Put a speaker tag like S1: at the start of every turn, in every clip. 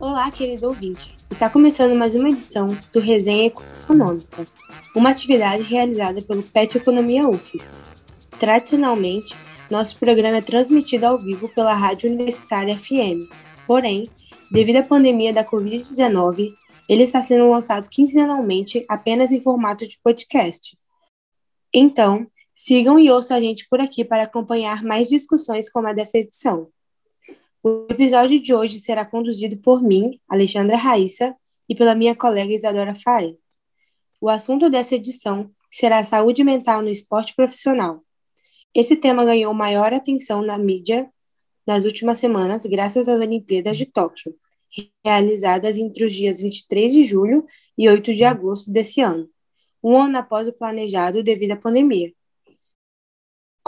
S1: Olá, querido ouvinte. Está começando mais uma edição do Resenha Econômica, uma atividade realizada pelo PET Economia UFES. Tradicionalmente, nosso programa é transmitido ao vivo pela Rádio Universitária FM. Porém, devido à pandemia da Covid-19, ele está sendo lançado quinzenalmente apenas em formato de podcast. Então, sigam e ouçam a gente por aqui para acompanhar mais discussões como a dessa edição. O episódio de hoje será conduzido por mim, Alexandra Raíssa, e pela minha colega Isadora Faé. O assunto dessa edição será a saúde mental no esporte profissional. Esse tema ganhou maior atenção na mídia nas últimas semanas, graças às Olimpíadas de Tóquio, realizadas entre os dias 23 de julho e 8 de agosto desse ano, um ano após o planejado devido à pandemia.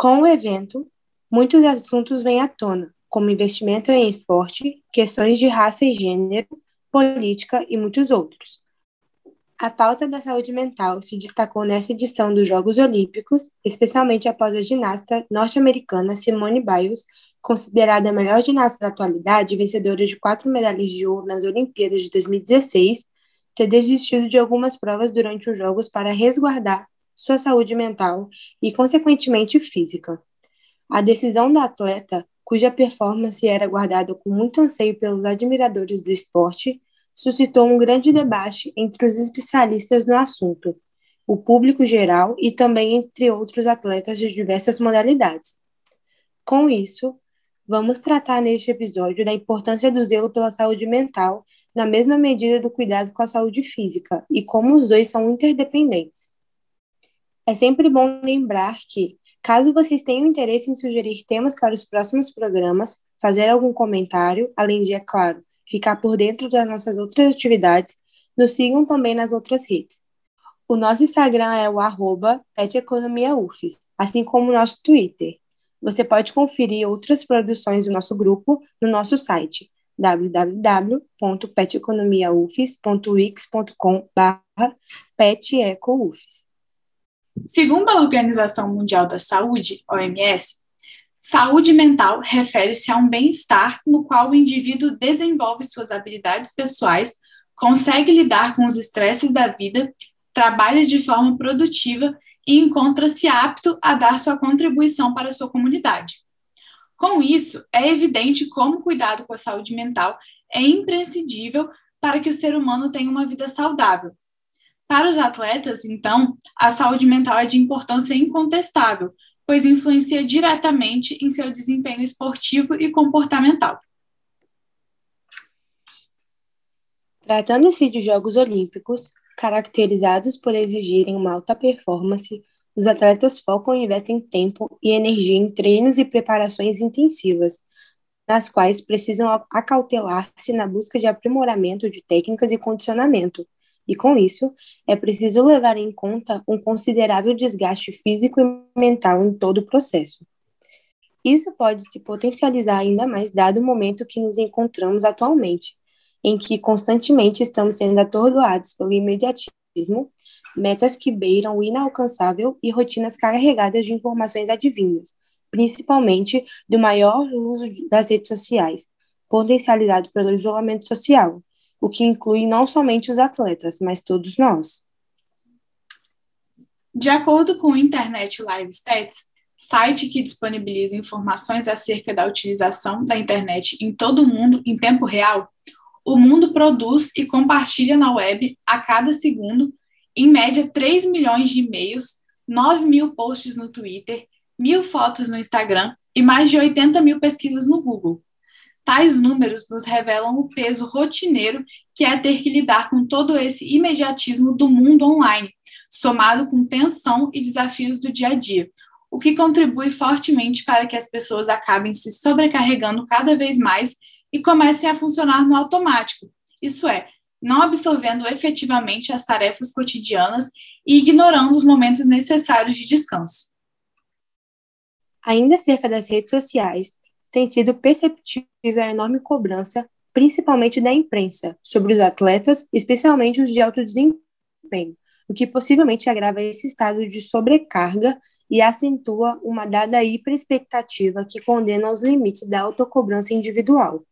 S1: Com o evento, muitos assuntos vêm à tona, como investimento em esporte, questões de raça e gênero, política e muitos outros. A pauta da saúde mental se destacou nessa edição dos Jogos Olímpicos, especialmente após a ginasta norte-americana Simone Biles, considerada a melhor ginasta da atualidade vencedora de quatro medalhas de ouro nas Olimpíadas de 2016, ter desistido de algumas provas durante os Jogos para resguardar sua saúde mental e, consequentemente, física. A decisão da atleta cuja performance era guardada com muito anseio pelos admiradores do esporte, suscitou um grande debate entre os especialistas no assunto, o público geral e também entre outros atletas de diversas modalidades. Com isso, vamos tratar neste episódio da importância do zelo pela saúde mental, na mesma medida do cuidado com a saúde física, e como os dois são interdependentes. É sempre bom lembrar que, Caso vocês tenham interesse em sugerir temas para os próximos programas, fazer algum comentário, além de, é claro, ficar por dentro das nossas outras atividades, nos sigam também nas outras redes. O nosso Instagram é o arroba assim como o nosso Twitter. Você pode conferir outras produções do nosso grupo no nosso site www.peteconomiaufes.wix.com.br petecoufes.
S2: Segundo a Organização Mundial da Saúde, OMS, saúde mental refere-se a um bem-estar no qual o indivíduo desenvolve suas habilidades pessoais, consegue lidar com os estresses da vida, trabalha de forma produtiva e encontra-se apto a dar sua contribuição para a sua comunidade. Com isso, é evidente como o cuidado com a saúde mental é imprescindível para que o ser humano tenha uma vida saudável, para os atletas, então, a saúde mental é de importância incontestável, pois influencia diretamente em seu desempenho esportivo e comportamental.
S1: Tratando-se de Jogos Olímpicos, caracterizados por exigirem uma alta performance, os atletas focam e investem tempo e energia em treinos e preparações intensivas, nas quais precisam acautelar-se na busca de aprimoramento de técnicas e condicionamento, e com isso, é preciso levar em conta um considerável desgaste físico e mental em todo o processo. Isso pode se potencializar ainda mais dado o momento que nos encontramos atualmente, em que constantemente estamos sendo atordoados pelo imediatismo, metas que beiram o inalcançável e rotinas carregadas de informações advindas, principalmente do maior uso das redes sociais, potencializado pelo isolamento social, o que inclui não somente os atletas, mas todos nós.
S2: De acordo com o Internet Live Stats, site que disponibiliza informações acerca da utilização da internet em todo o mundo em tempo real, o mundo produz e compartilha na web a cada segundo, em média, 3 milhões de e-mails, 9 mil posts no Twitter, mil fotos no Instagram e mais de 80 mil pesquisas no Google. Tais números nos revelam o peso rotineiro que é ter que lidar com todo esse imediatismo do mundo online, somado com tensão e desafios do dia a dia, o que contribui fortemente para que as pessoas acabem se sobrecarregando cada vez mais e comecem a funcionar no automático, isso é, não absorvendo efetivamente as tarefas cotidianas e ignorando os momentos necessários de descanso.
S1: Ainda acerca das redes sociais, tem sido perceptível a enorme cobrança, principalmente da imprensa, sobre os atletas, especialmente os de alto desempenho, o que possivelmente agrava esse estado de sobrecarga e acentua uma dada hiperexpectativa que condena os limites da autocobrança individual.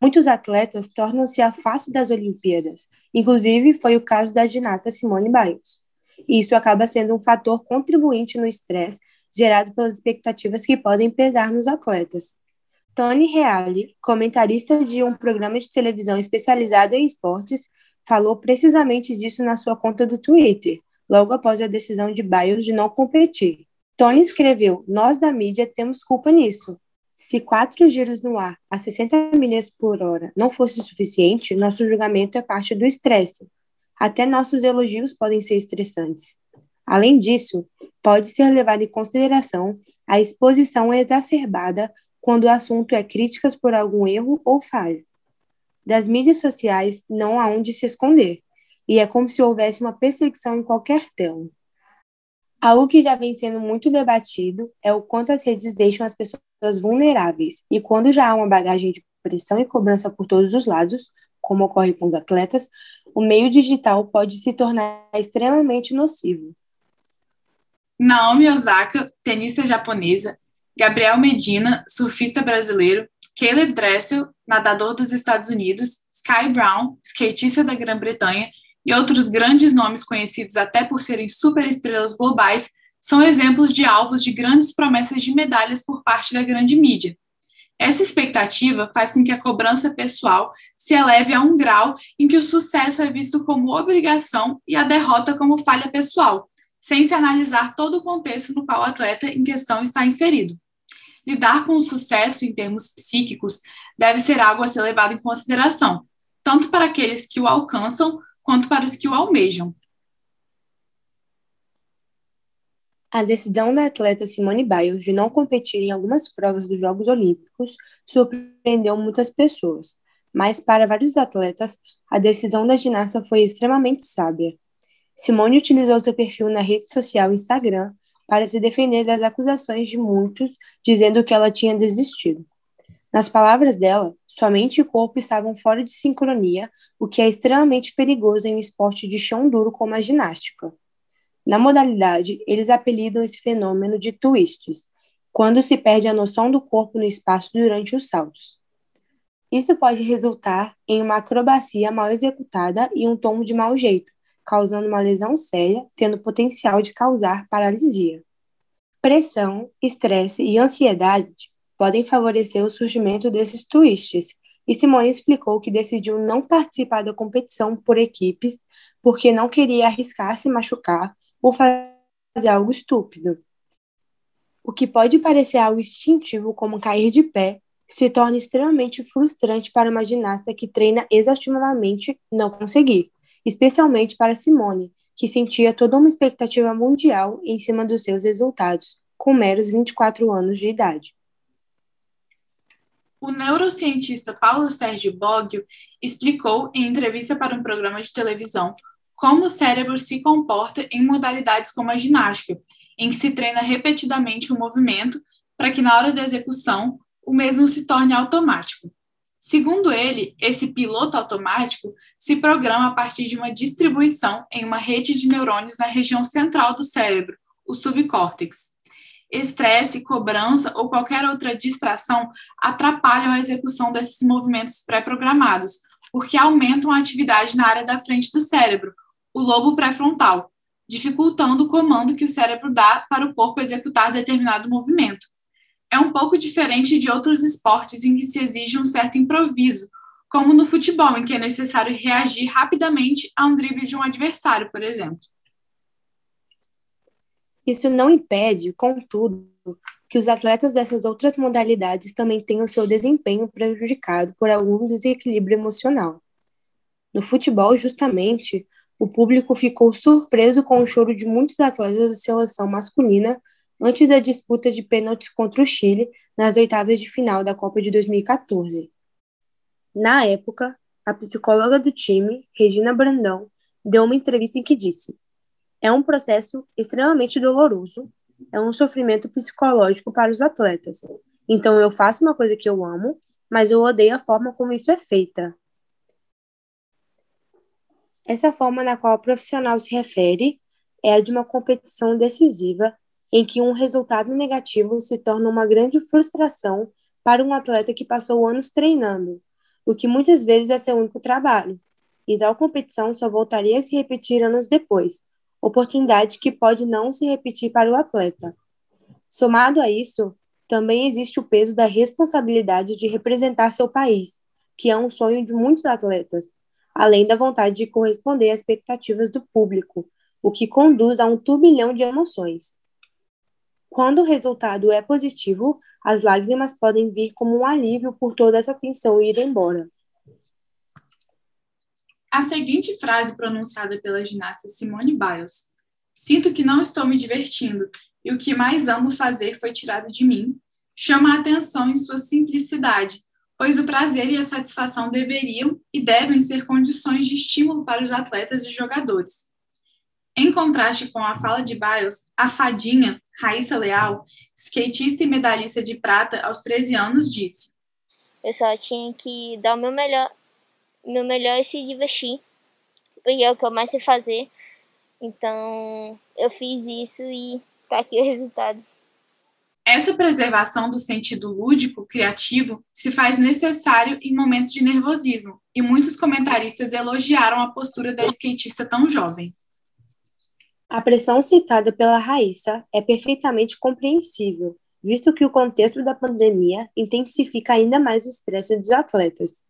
S1: Muitos atletas tornam-se a face das Olimpíadas, inclusive foi o caso da ginasta Simone Biles. Isso acaba sendo um fator contribuinte no estresse gerado pelas expectativas que podem pesar nos atletas. Tony Reale, comentarista de um programa de televisão especializado em esportes, falou precisamente disso na sua conta do Twitter, logo após a decisão de Biles de não competir. Tony escreveu: Nós da mídia temos culpa nisso. Se quatro giros no ar a 60 milhas por hora não fosse suficiente, nosso julgamento é parte do estresse. Até nossos elogios podem ser estressantes. Além disso, pode ser levado em consideração a exposição exacerbada quando o assunto é críticas por algum erro ou falha. Das mídias sociais não há onde se esconder, e é como se houvesse uma perseguição em qualquer tela. Algo que já vem sendo muito debatido é o quanto as redes deixam as pessoas vulneráveis, e quando já há uma bagagem de pressão e cobrança por todos os lados, como ocorre com os atletas, o meio digital pode se tornar extremamente nocivo.
S2: Naomi Osaka, tenista japonesa, Gabriel Medina, surfista brasileiro, Caleb Dressel, nadador dos Estados Unidos, Sky Brown, skatista da Grã-Bretanha e outros grandes nomes conhecidos até por serem superestrelas globais são exemplos de alvos de grandes promessas de medalhas por parte da grande mídia. Essa expectativa faz com que a cobrança pessoal se eleve a um grau em que o sucesso é visto como obrigação e a derrota como falha pessoal, sem se analisar todo o contexto no qual o atleta em questão está inserido. Lidar com o sucesso em termos psíquicos deve ser algo a ser levado em consideração, tanto para aqueles que o alcançam quanto para os que o almejam.
S1: A decisão da atleta Simone Biles de não competir em algumas provas dos Jogos Olímpicos surpreendeu muitas pessoas, mas para vários atletas, a decisão da ginasta foi extremamente sábia. Simone utilizou seu perfil na rede social Instagram para se defender das acusações de muitos, dizendo que ela tinha desistido. Nas palavras dela, sua mente e corpo estavam fora de sincronia, o que é extremamente perigoso em um esporte de chão duro como a ginástica. Na modalidade, eles apelidam esse fenômeno de twists, quando se perde a noção do corpo no espaço durante os saltos. Isso pode resultar em uma acrobacia mal executada e um tombo de mau jeito, causando uma lesão séria, tendo potencial de causar paralisia. Pressão, estresse e ansiedade podem favorecer o surgimento desses twists, e Simone explicou que decidiu não participar da competição por equipes porque não queria arriscar se machucar ou fazer algo estúpido. O que pode parecer algo instintivo, como cair de pé, se torna extremamente frustrante para uma ginasta que treina exaustivamente não conseguir especialmente para Simone, que sentia toda uma expectativa mundial em cima dos seus resultados, com meros 24 anos de idade.
S2: O neurocientista Paulo Sérgio Boggio explicou em entrevista para um programa de televisão como o cérebro se comporta em modalidades como a ginástica, em que se treina repetidamente o um movimento para que na hora da execução o mesmo se torne automático. Segundo ele, esse piloto automático se programa a partir de uma distribuição em uma rede de neurônios na região central do cérebro, o subcórtex. Estresse, cobrança ou qualquer outra distração atrapalham a execução desses movimentos pré-programados, porque aumentam a atividade na área da frente do cérebro, o lobo pré-frontal, dificultando o comando que o cérebro dá para o corpo executar determinado movimento é um pouco diferente de outros esportes em que se exige um certo improviso, como no futebol, em que é necessário reagir rapidamente a um drible de um adversário, por exemplo.
S1: Isso não impede, contudo, que os atletas dessas outras modalidades também tenham seu desempenho prejudicado por algum desequilíbrio emocional. No futebol, justamente, o público ficou surpreso com o choro de muitos atletas da seleção masculina antes da disputa de pênaltis contra o Chile nas oitavas de final da Copa de 2014. Na época, a psicóloga do time, Regina Brandão, deu uma entrevista em que disse: É um processo extremamente doloroso, é um sofrimento psicológico para os atletas. Então eu faço uma coisa que eu amo, mas eu odeio a forma como isso é feita. Essa forma na qual o profissional se refere é a de uma competição decisiva em que um resultado negativo se torna uma grande frustração para um atleta que passou anos treinando, o que muitas vezes é seu único trabalho. E tal competição só voltaria a se repetir anos depois, oportunidade que pode não se repetir para o atleta. Somado a isso, também existe o peso da responsabilidade de representar seu país, que é um sonho de muitos atletas, além da vontade de corresponder às expectativas do público, o que conduz a um turbilhão de emoções. Quando o resultado é positivo, as lágrimas podem vir como um alívio por toda essa tensão ir embora.
S2: A seguinte frase pronunciada pela ginasta Simone Biles: Sinto que não estou me divertindo e o que mais amo fazer foi tirado de mim, chama a atenção em sua simplicidade, pois o prazer e a satisfação deveriam e devem ser condições de estímulo para os atletas e jogadores. Em contraste com a fala de Biles, a fadinha Raíssa Leal, skatista e medalhista de prata aos 13 anos, disse:
S3: Eu só tinha que dar o meu melhor, meu melhor e se divertir, porque é o que eu mais sei fazer. Então, eu fiz isso e tá aqui o resultado.
S2: Essa preservação do sentido lúdico, criativo, se faz necessário em momentos de nervosismo, e muitos comentaristas elogiaram a postura da skatista tão jovem.
S1: A pressão citada pela Raíssa é perfeitamente compreensível, visto que o contexto da pandemia intensifica ainda mais o estresse dos atletas.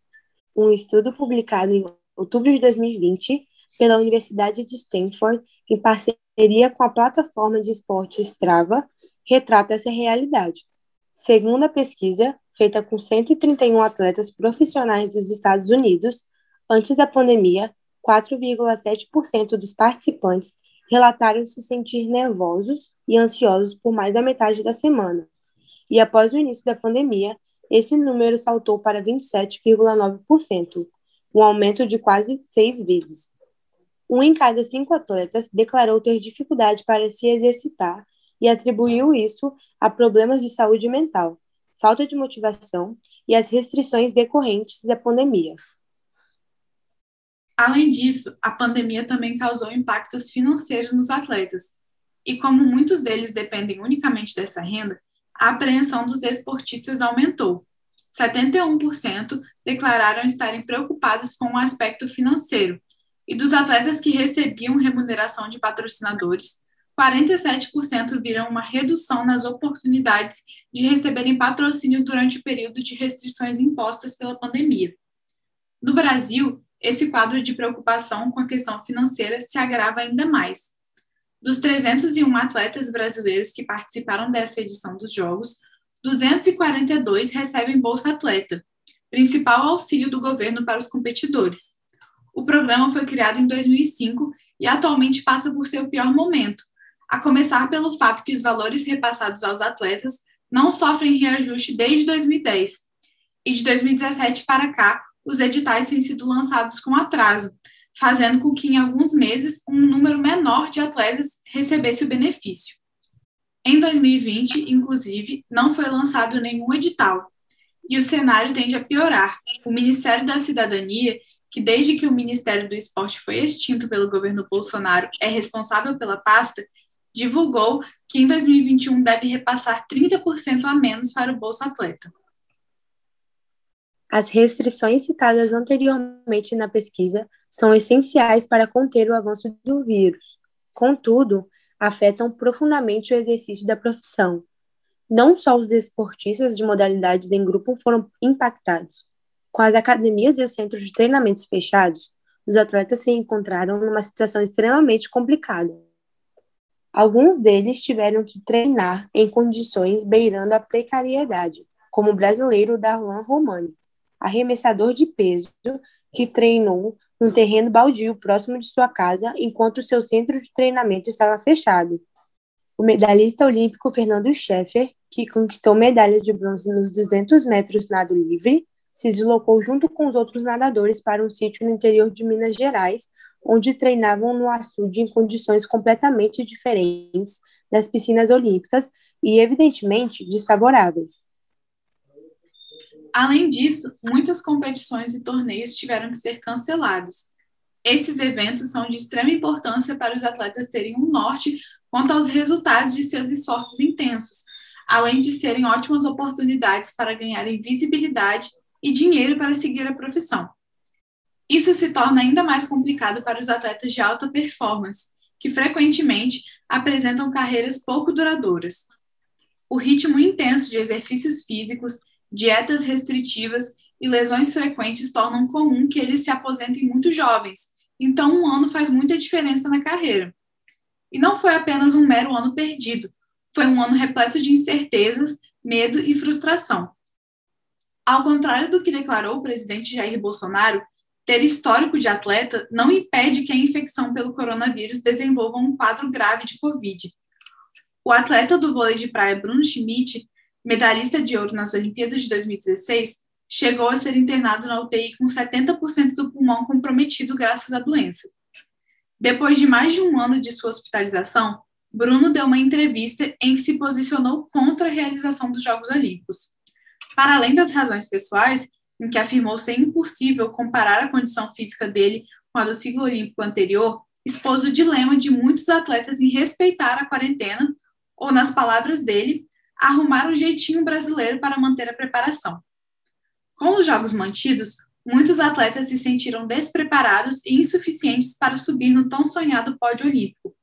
S1: Um estudo publicado em outubro de 2020 pela Universidade de Stanford, em parceria com a plataforma de esporte Strava, retrata essa realidade. Segundo a pesquisa, feita com 131 atletas profissionais dos Estados Unidos, antes da pandemia, 4,7% dos participantes relataram se sentir nervosos e ansiosos por mais da metade da semana. E após o início da pandemia, esse número saltou para 27,9%, um aumento de quase seis vezes. Um em cada cinco atletas declarou ter dificuldade para se exercitar e atribuiu isso a problemas de saúde mental, falta de motivação e as restrições decorrentes da pandemia.
S2: Além disso, a pandemia também causou impactos financeiros nos atletas. E como muitos deles dependem unicamente dessa renda, a apreensão dos desportistas aumentou. 71% declararam estarem preocupados com o aspecto financeiro, e dos atletas que recebiam remuneração de patrocinadores, 47% viram uma redução nas oportunidades de receberem patrocínio durante o período de restrições impostas pela pandemia. No Brasil, esse quadro de preocupação com a questão financeira se agrava ainda mais. Dos 301 atletas brasileiros que participaram dessa edição dos Jogos, 242 recebem Bolsa Atleta, principal auxílio do governo para os competidores. O programa foi criado em 2005 e atualmente passa por seu pior momento, a começar pelo fato que os valores repassados aos atletas não sofrem reajuste desde 2010. E de 2017 para cá, os editais têm sido lançados com atraso, fazendo com que, em alguns meses, um número menor de atletas recebesse o benefício. Em 2020, inclusive, não foi lançado nenhum edital, e o cenário tende a piorar. O Ministério da Cidadania, que desde que o Ministério do Esporte foi extinto pelo governo Bolsonaro é responsável pela pasta, divulgou que em 2021 deve repassar 30% a menos para o Bolsa Atleta.
S1: As restrições citadas anteriormente na pesquisa são essenciais para conter o avanço do vírus. Contudo, afetam profundamente o exercício da profissão. Não só os esportistas de modalidades em grupo foram impactados. Com as academias e os centros de treinamentos fechados, os atletas se encontraram numa situação extremamente complicada. Alguns deles tiveram que treinar em condições beirando a precariedade, como o brasileiro Darlan Romani arremessador de peso que treinou num terreno baldio próximo de sua casa enquanto seu centro de treinamento estava fechado. O medalhista olímpico Fernando Scheffer, que conquistou medalha de bronze nos 200 metros nado livre, se deslocou junto com os outros nadadores para um sítio no interior de Minas Gerais, onde treinavam no açude em condições completamente diferentes das piscinas olímpicas e, evidentemente, desfavoráveis.
S2: Além disso, muitas competições e torneios tiveram que ser cancelados. Esses eventos são de extrema importância para os atletas terem um norte quanto aos resultados de seus esforços intensos, além de serem ótimas oportunidades para ganharem visibilidade e dinheiro para seguir a profissão. Isso se torna ainda mais complicado para os atletas de alta performance, que frequentemente apresentam carreiras pouco duradouras. O ritmo intenso de exercícios físicos, dietas restritivas e lesões frequentes tornam comum que eles se aposentem muito jovens, então um ano faz muita diferença na carreira. E não foi apenas um mero ano perdido, foi um ano repleto de incertezas, medo e frustração. Ao contrário do que declarou o presidente Jair Bolsonaro, ter histórico de atleta não impede que a infecção pelo coronavírus desenvolva um quadro grave de Covid. O atleta do vôlei de praia Bruno Schmidt, medalhista de ouro nas Olimpíadas de 2016, chegou a ser internado na UTI com 70% do pulmão comprometido graças à doença. Depois de mais de um ano de sua hospitalização, Bruno deu uma entrevista em que se posicionou contra a realização dos Jogos Olímpicos. Para além das razões pessoais, em que afirmou ser impossível comparar a condição física dele com a do ciclo olímpico anterior, expôs o dilema de muitos atletas em respeitar a quarentena, ou, nas palavras dele, arrumar um jeitinho brasileiro para manter a preparação. Com os jogos mantidos, muitos atletas se sentiram despreparados e insuficientes para subir no tão sonhado pódio olímpico,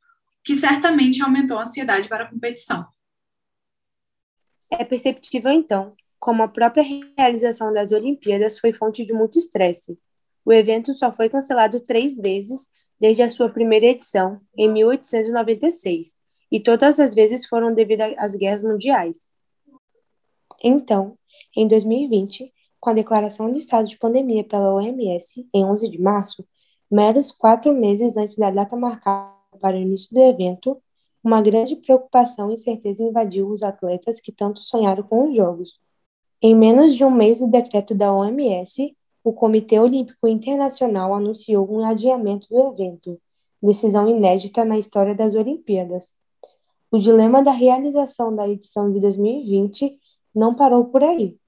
S2: que certamente aumentou a ansiedade para a competição.
S1: É perceptível, então, como a própria realização das Olimpíadas foi fonte de muito estresse. O evento só foi cancelado três vezes desde a sua primeira edição, em 1896, e todas as vezes foram devido às guerras mundiais. Então, em 2020, com a declaração de estado de pandemia pela OMS em 11 de março, meros quatro meses antes da data marcada para o início do evento, uma grande preocupação e incerteza invadiu os atletas que tanto sonharam com os Jogos. Em menos de um mês do decreto da OMS, o Comitê Olímpico Internacional anunciou um adiamento do evento, decisão inédita na história das Olimpíadas. O dilema da realização da edição de 2020 não parou por aí.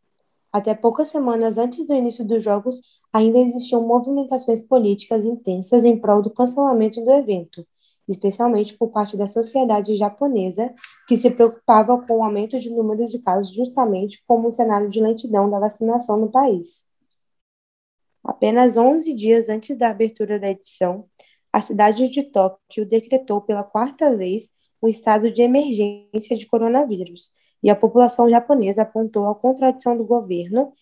S1: Até poucas semanas antes do início dos Jogos, ainda existiam movimentações políticas intensas em prol do cancelamento do evento, especialmente por parte da sociedade japonesa, que se preocupava com o aumento de número de casos justamente como um cenário de lentidão da vacinação no país. Apenas 11 dias antes da abertura da edição, a cidade de Tóquio decretou pela quarta vez um estado de emergência de coronavírus, e a população japonesa apontou a contradição do governo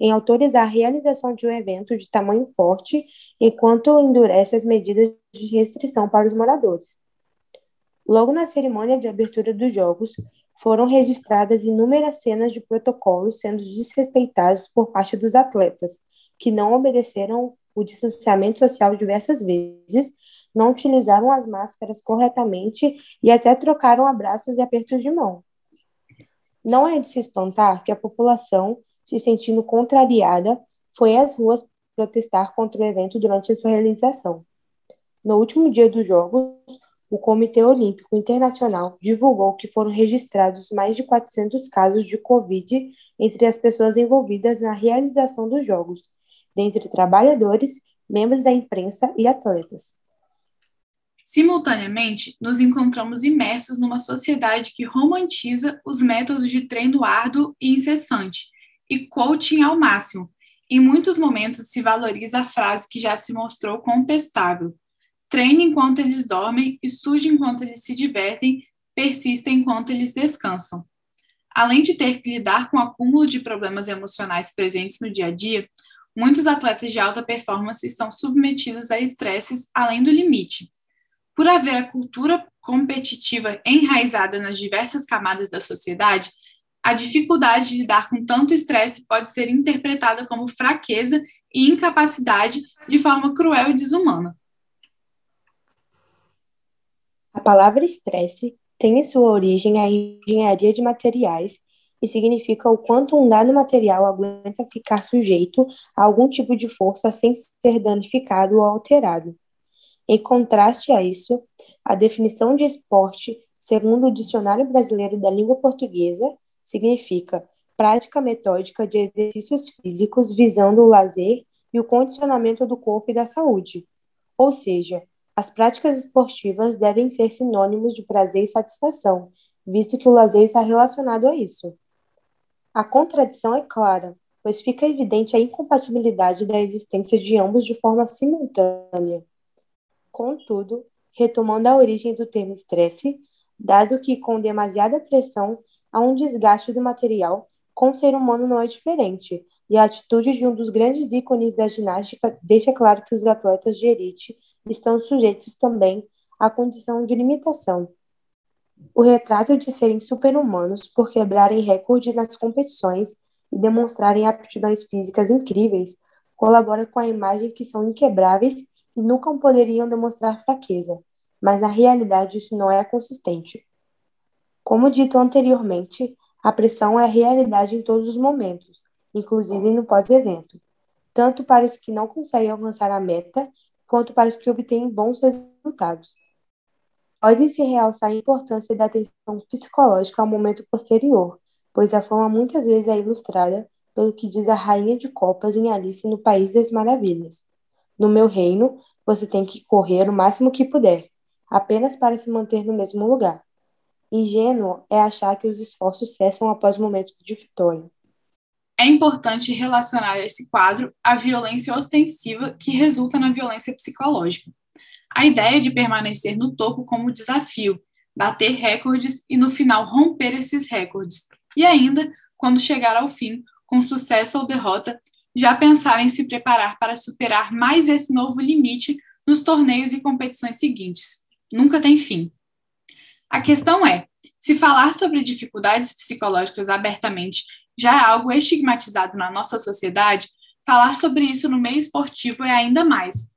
S1: em autorizar a realização de um evento de tamanho porte, enquanto endurece as medidas de restrição para os moradores. Logo na cerimônia de abertura dos Jogos, foram registradas inúmeras cenas de protocolos sendo desrespeitados por parte dos atletas, que não obedeceram o distanciamento social diversas vezes, não utilizaram as máscaras corretamente e até trocaram abraços e apertos de mão. Não é de se espantar que a população se sentindo contrariada, foi às ruas protestar contra o evento durante a sua realização. No último dia dos Jogos, o Comitê Olímpico Internacional divulgou que foram registrados mais de 400 casos de Covid entre as pessoas envolvidas na realização dos Jogos, dentre trabalhadores, membros da imprensa e atletas.
S2: Simultaneamente, nos encontramos imersos numa sociedade que romantiza os métodos de treino árduo e incessante, e coaching ao máximo. Em muitos momentos se valoriza a frase que já se mostrou contestável: treine enquanto eles dormem, estude enquanto eles se divertem, persista enquanto eles descansam. Além de ter que lidar com o acúmulo de problemas emocionais presentes no dia a dia, muitos atletas de alta performance estão submetidos a estresses além do limite. Por haver a cultura competitiva enraizada nas diversas camadas da sociedade, a dificuldade de lidar com tanto estresse pode ser interpretada como fraqueza e incapacidade de forma cruel e desumana.
S1: A palavra estresse tem em sua origem a engenharia de materiais e significa o quanto um dado material aguenta ficar sujeito a algum tipo de força sem ser danificado ou alterado. Em contraste a isso, a definição de esporte, segundo o Dicionário Brasileiro da Língua Portuguesa, significa prática metódica de exercícios físicos visando o lazer e o condicionamento do corpo e da saúde, ou seja, As práticas esportivas devem ser sinônimos de prazer e satisfação, visto que o lazer está relacionado a isso. A contradição é clara, pois fica evidente a incompatibilidade da existência de ambos de forma simultânea. Contudo, retomando a origem do termo estresse, dado que com demasiada pressão há um desgaste do material, com o ser humano não é diferente, e a atitude de um dos grandes ícones da ginástica deixa claro que os atletas de elite estão sujeitos também à condição de limitação. O retrato de serem super-humanos por quebrarem recordes nas competições e demonstrarem aptidões físicas incríveis colabora com a imagem que são inquebráveis e nunca poderiam demonstrar fraqueza, mas na realidade isso não é consistente. Como dito anteriormente, a pressão é a realidade em todos os momentos, inclusive no pós-evento, tanto para os que não conseguem alcançar a meta quanto para os que obtêm bons resultados. Pode-se realçar a importância da atenção psicológica ao momento posterior, pois a fama muitas vezes é ilustrada pelo que diz a Rainha de Copas em Alice no País das Maravilhas. No meu reino, você tem que correr o máximo que puder, apenas para se manter no mesmo lugar. Ingênuo é achar que os esforços cessam após o momento de vitória.
S2: É importante relacionar esse quadro à violência ostensiva que resulta na violência psicológica. A ideia de permanecer no topo como desafio, bater recordes e no final romper esses recordes. E ainda, quando chegar ao fim, com sucesso ou derrota, já pensar em se preparar para superar mais esse novo limite nos torneios e competições seguintes. Nunca tem fim. A questão é: se falar sobre dificuldades psicológicas abertamente já é algo estigmatizado na nossa sociedade, falar sobre isso no meio esportivo é ainda mais.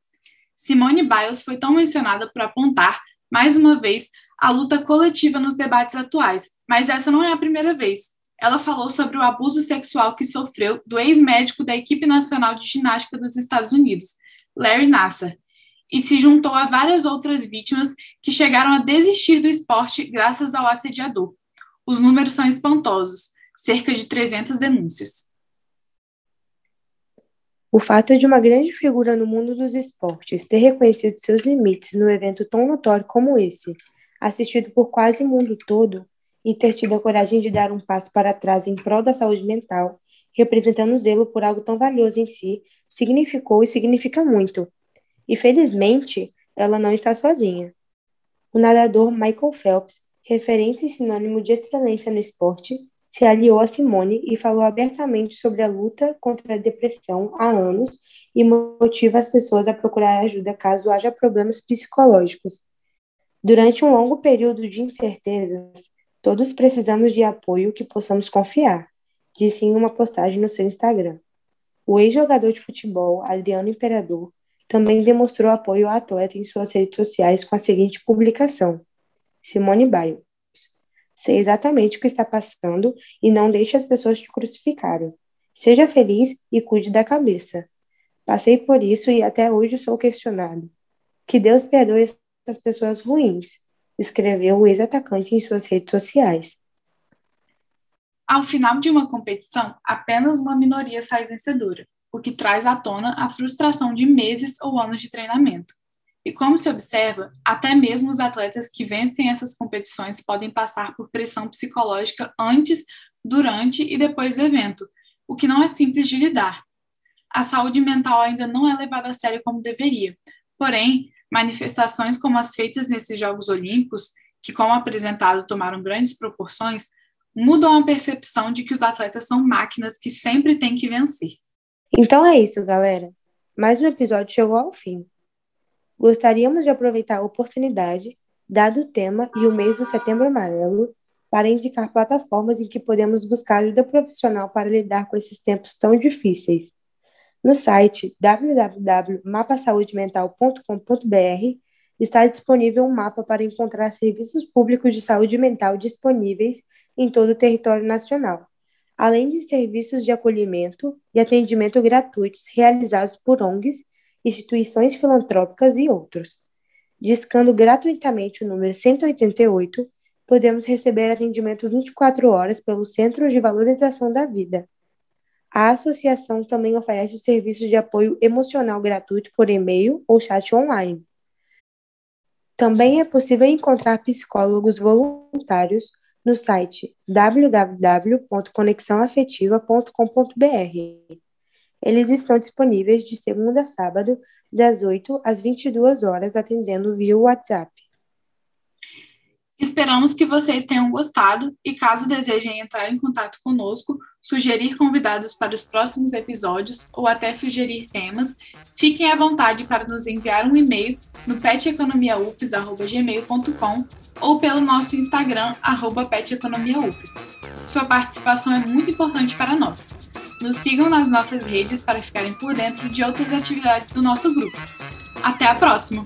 S2: Simone Biles foi tão mencionada por apontar, mais uma vez, a luta coletiva nos debates atuais, mas essa não é a primeira vez. Ela falou sobre o abuso sexual que sofreu do ex-médico da equipe nacional de ginástica dos Estados Unidos, Larry Nassar, e se juntou a várias outras vítimas que chegaram a desistir do esporte graças ao assediador. Os números são espantosos cerca de 300 denúncias.
S1: O fato de uma grande figura no mundo dos esportes ter reconhecido seus limites no evento tão notório como esse, assistido por quase o mundo todo, e ter tido a coragem de dar um passo para trás em prol da saúde mental, representando zelo por algo tão valioso em si, significou e significa muito. E felizmente, ela não está sozinha. O nadador Michael Phelps, referência e sinônimo de excelência no esporte, se aliou a Simone e falou abertamente sobre a luta contra a depressão há anos e motiva as pessoas a procurar ajuda caso haja problemas psicológicos. Durante um longo período de incertezas, todos precisamos de apoio que possamos confiar, disse em uma postagem no seu Instagram. O ex-jogador de futebol, Adriano Imperador, também demonstrou apoio ao atleta em suas redes sociais com a seguinte publicação: Simone Biles. Sei exatamente o que está passando e não deixe as pessoas te crucificarem. Seja feliz e cuide da cabeça. Passei por isso e até hoje sou questionado. Que Deus perdoe essas pessoas ruins, escreveu o ex-atacante em suas redes sociais.
S2: Ao final de uma competição, apenas uma minoria sai vencedora, o que traz à tona a frustração de meses ou anos de treinamento. E como se observa, até mesmo os atletas que vencem essas competições podem passar por pressão psicológica antes, durante e depois do evento, o que não é simples de lidar. A saúde mental ainda não é levada a sério como deveria. Porém, manifestações como as feitas nesses Jogos Olímpicos, que, como apresentado, tomaram grandes proporções, mudam a percepção de que os atletas são máquinas que sempre têm que vencer.
S1: Então é isso, galera. Mais um episódio chegou ao fim. Gostaríamos de aproveitar a oportunidade, dado o tema e o mês do Setembro Amarelo, para indicar plataformas em que podemos buscar ajuda profissional para lidar com esses tempos tão difíceis. No site www.mapasaudemental.com.br está disponível um mapa para encontrar serviços públicos de saúde mental disponíveis em todo o território nacional, além de serviços de acolhimento e atendimento gratuitos realizados por ONGs instituições filantrópicas e outros. Discando gratuitamente o número 188, podemos receber atendimento 24 horas pelo Centro de Valorização da Vida. A associação também oferece serviços de apoio emocional gratuito por e-mail ou chat online. Também é possível encontrar psicólogos voluntários no site www.conexãoafetiva.com.br. Eles estão disponíveis de segunda a sábado, das 8 às 22 horas, atendendo via WhatsApp.
S2: Esperamos que vocês tenham gostado e, caso desejem entrar em contato conosco, sugerir convidados para os próximos episódios ou até sugerir temas, fiquem à vontade para nos enviar um e-mail no peteconomiaufes.gmail.com ou pelo nosso Instagram, peteconomiaufes. Sua participação é muito importante para nós. Nos sigam nas nossas redes para ficarem por dentro de outras atividades do nosso grupo. Até a próxima!